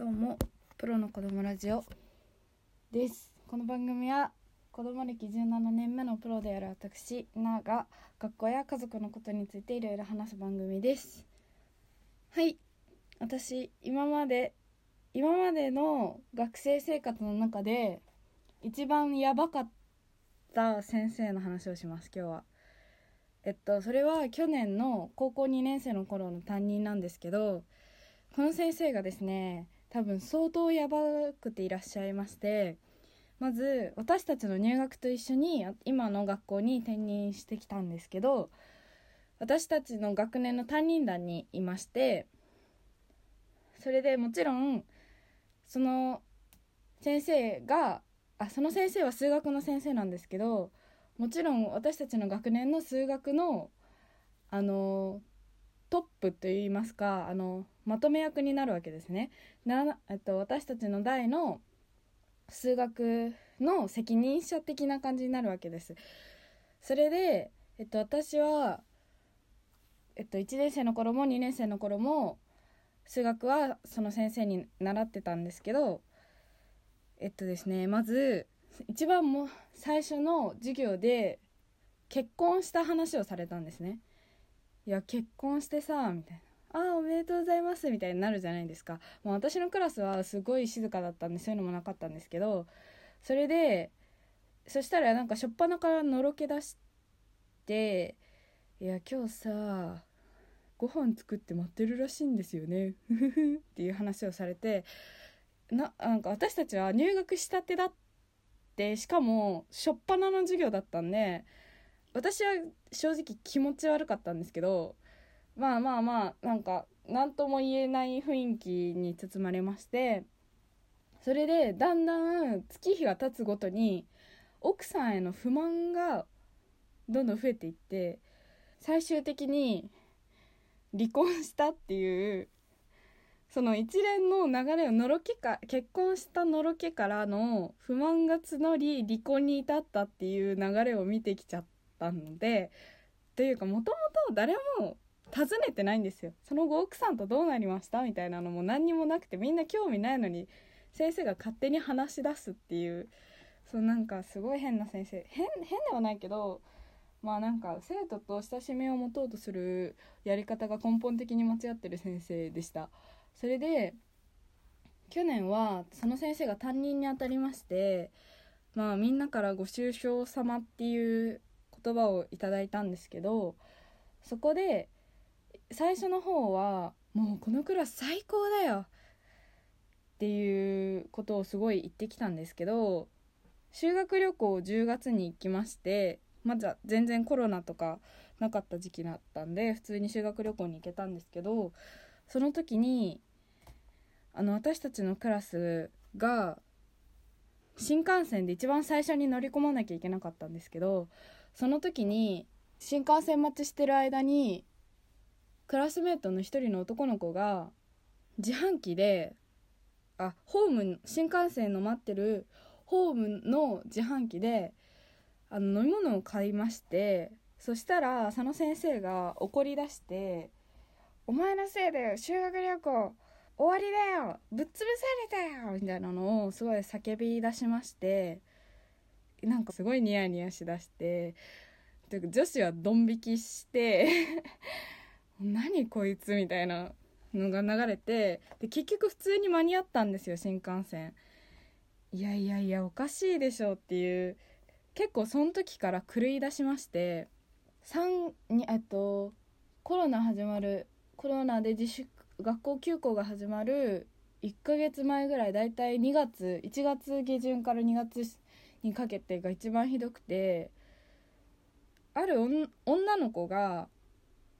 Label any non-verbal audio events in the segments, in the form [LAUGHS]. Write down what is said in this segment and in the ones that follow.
どうもプロの子供ラジオです。この番組は子供歴17年目のプロである私なが学校や家族のことについていろいろ話す番組です。はい。私今まで今までの学生生活の中で一番やばかった先生の話をします今日は。えっとそれは去年の高校2年生の頃の担任なんですけどこの先生がですね多分相当やばくていらっしゃいましてまず私たちの入学と一緒に今の学校に転任してきたんですけど私たちの学年の担任団にいましてそれでもちろんその先生があその先生は数学の先生なんですけどもちろん私たちの学年の数学のあのトップといいますかあのまとめ役になるわけですね。なえっと、私たちの代の数学の責任者的な感じになるわけです。それで、えっと、私は、えっと、1年生の頃も2年生の頃も数学はその先生に習ってたんですけどえっとですねまず一番も最初の授業で結婚した話をされたんですね。いや結婚してさみたいな「ああおめでとうございます」みたいになるじゃないですか、まあ、私のクラスはすごい静かだったんでそういうのもなかったんですけどそれでそしたらなんか初っ端からのろけ出して「いや今日さご飯作って待ってるらしいんですよね」[LAUGHS] っていう話をされてななんか私たちは入学したてだってしかも初っ端の授業だったんで私は正直気持ち悪かったんですけどまあまあまあなんか何とも言えない雰囲気に包まれましてそれでだんだん月日が経つごとに奥さんへの不満がどんどん増えていって最終的に離婚したっていうその一連の流れをのろけか結婚したのろけからの不満が募り離婚に至ったっていう流れを見てきちゃったのでというかもともと誰も尋ねてないんですよ。その後奥さんとどうなりましたみたいなのも何にもなくてみんな興味ないのに先生が勝手に話し出すっていうそうなんかすごい変な先生。変変ではないけどまあなんか生徒と親しみを持とうとするやり方が根本的に間違ってる先生でした。それで去年はその先生が担任にあたりましてまあみんなからご愁傷様っていう言葉をいただいたんですけどそこで最初の方はもうこのクラス最高だよっていうことをすごい言ってきたんですけど修学旅行10月に行きましてまだ全然コロナとかなかった時期だったんで普通に修学旅行に行けたんですけどその時にあの私たちのクラスが新幹線で一番最初に乗り込まなきゃいけなかったんですけどその時に新幹線待ちしてる間にクラスメートの一人の男の子が自販機であホーム新幹線の待ってるホームの自販機であの飲み物を買いましてそしたら佐野先生が怒り出して「お前のせいで修学旅行終わりだよぶっ潰されたよ!」みたいなのをすごい叫び出しましてなんかすごいニヤニヤしだして女子はドン引きして [LAUGHS] 何こいつみたいなのが流れてで結局普通に間に合ったんですよ新幹線。いやいやいやおかしいでしょっていう。結構その時から狂い出しまして3にえっとコロナ始まるコロナで自粛学校休校が始まる1ヶ月前ぐらいだいたい2月1月下旬から2月にかけてが一番ひどくてある女の子が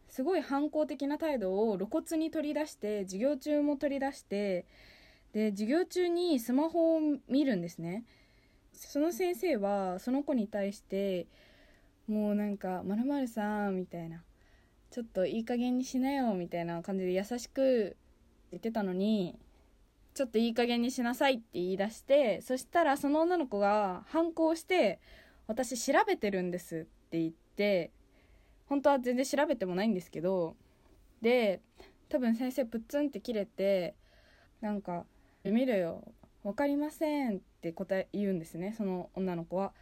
すごい反抗的な態度を露骨に取り出して授業中も取り出してで授業中にスマホを見るんですね。その先生はその子に対してもうなんか「まるさん」みたいな「ちょっといい加減にしなよ」みたいな感じで優しく言ってたのにちょっといい加減にしなさいって言い出してそしたらその女の子が反抗して私調べてるんですって言って本当は全然調べてもないんですけどで多分先生プッツンって切れてなんか見るよ分かりませんって答え言うんですねその女の子は。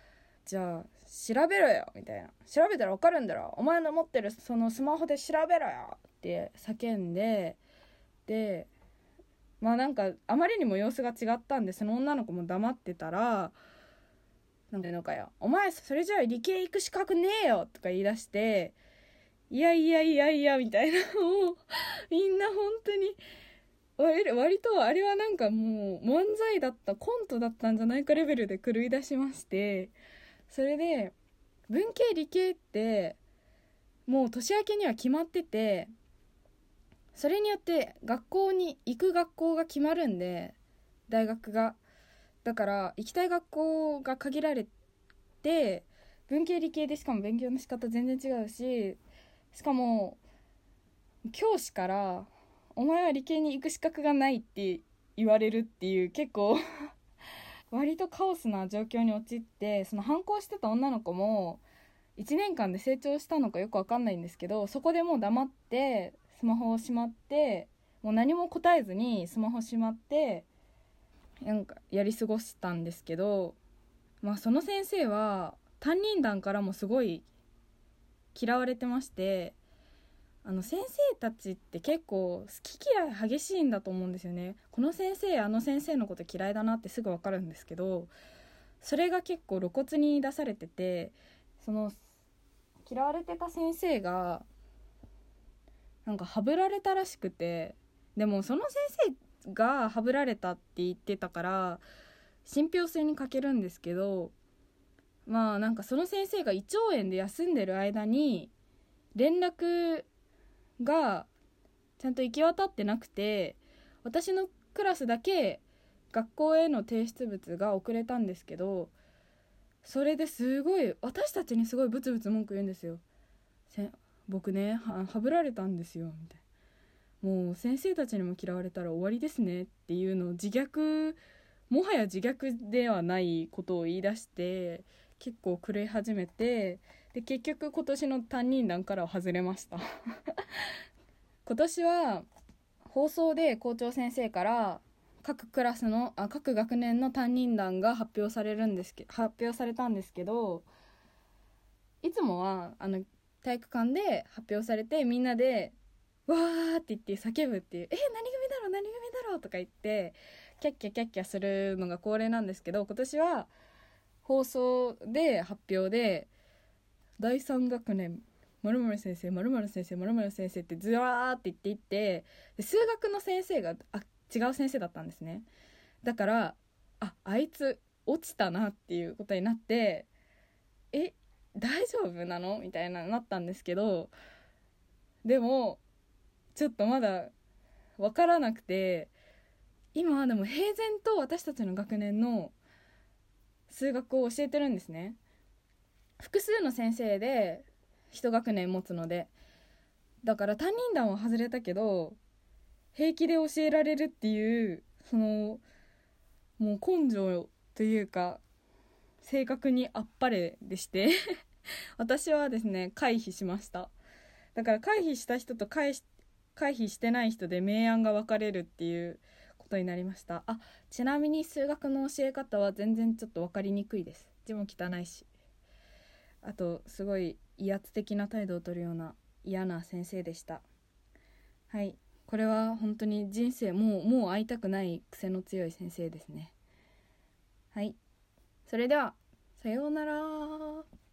じゃあ調べろよみたいな。調べたら分かるんだろ。お前の持ってるそのスマホで調べろよって叫んででまあなんかあまりにも様子が違ったんでその女の子も黙ってたらなんていうのかよお前それじゃあ理系行く資格ねえよとか言い出していやいやいやいやみたいなもうみんな本当に割割とあれはなんかもう漫才だったコントだったんじゃないかレベルで狂い出しましてそれで文系理系ってもう年明けには決まっててそれによって学校に行く学校が決まるんで大学が。だから行きたい学校が限られて文系理系でしかも勉強の仕方全然違うししかも教師から「お前は理系に行く資格がない」って言われるっていう結構 [LAUGHS] 割とカオスな状況に陥ってその反抗してた女の子も1年間で成長したのかよく分かんないんですけどそこでもう黙ってスマホをしまってもう何も答えずにスマホしまってなんかやり過ごしたんですけどまあその先生は担任団からもすごい嫌われてましてあの先生たちって結構好き嫌い激しいんだと思うんですよね。この先生あの先生のこと嫌いだなってすぐ分かるんですけどそれが結構露骨に出されててその嫌われてた先生がなんかはぶられたらしくてでもその先生がはぶられたって言ってたから信憑性に欠けるんですけどまあなんかその先生が胃腸炎で休んでる間に連絡がちゃんと行き渡ってなくて私のクラスだけ学校への提出物が遅れたんですけどそれですごい私たちにすごいブツブツ文句言うんですよ。僕ねはぶられたんですよ。みたいな。もう先生たちにも嫌われたら終わりですねっていうのを自虐もはや自虐ではないことを言い出して結構狂い始めてで結局今年の担任団からは外れました。[LAUGHS] 今年は放送で校長先生から各クラスのあ各学年の担任団が発表されるんですけ発表されたんですけどいつもはあの体育館で発表されてみんなでわーって言って叫ぶっていう「え何組だろう何組だろう?」とか言ってキャッキャキャッキャするのが恒例なんですけど今年は放送で発表で第3学年〇〇先生〇〇先生〇〇先生ってずわーって言っていって数学の先生があ違う先生だったんですねだからああいつ落ちたなっていうことになってえ大丈夫なの？みたいななったんですけどでもちょっとまだ分からなくて今でも平然と私たちの学年の数学を教えてるんですね。複数の先生で1学年持つのでだから担任団は外れたけど平気で教えられるっていうそのもう根性というか正確にあっぱれでして。[LAUGHS] 私はですね回避しました。だから回避した人と回避してない人で明暗が分かれるっていうことになりました。あちなみに数学の教え方は全然ちょっと分かりにくいです。字も汚いし。あとすごい威圧的な態度をとるような嫌な先生でした。はい。これは本当に人生もうもう会いたくない癖の強い先生ですね。はい。それではさようなら。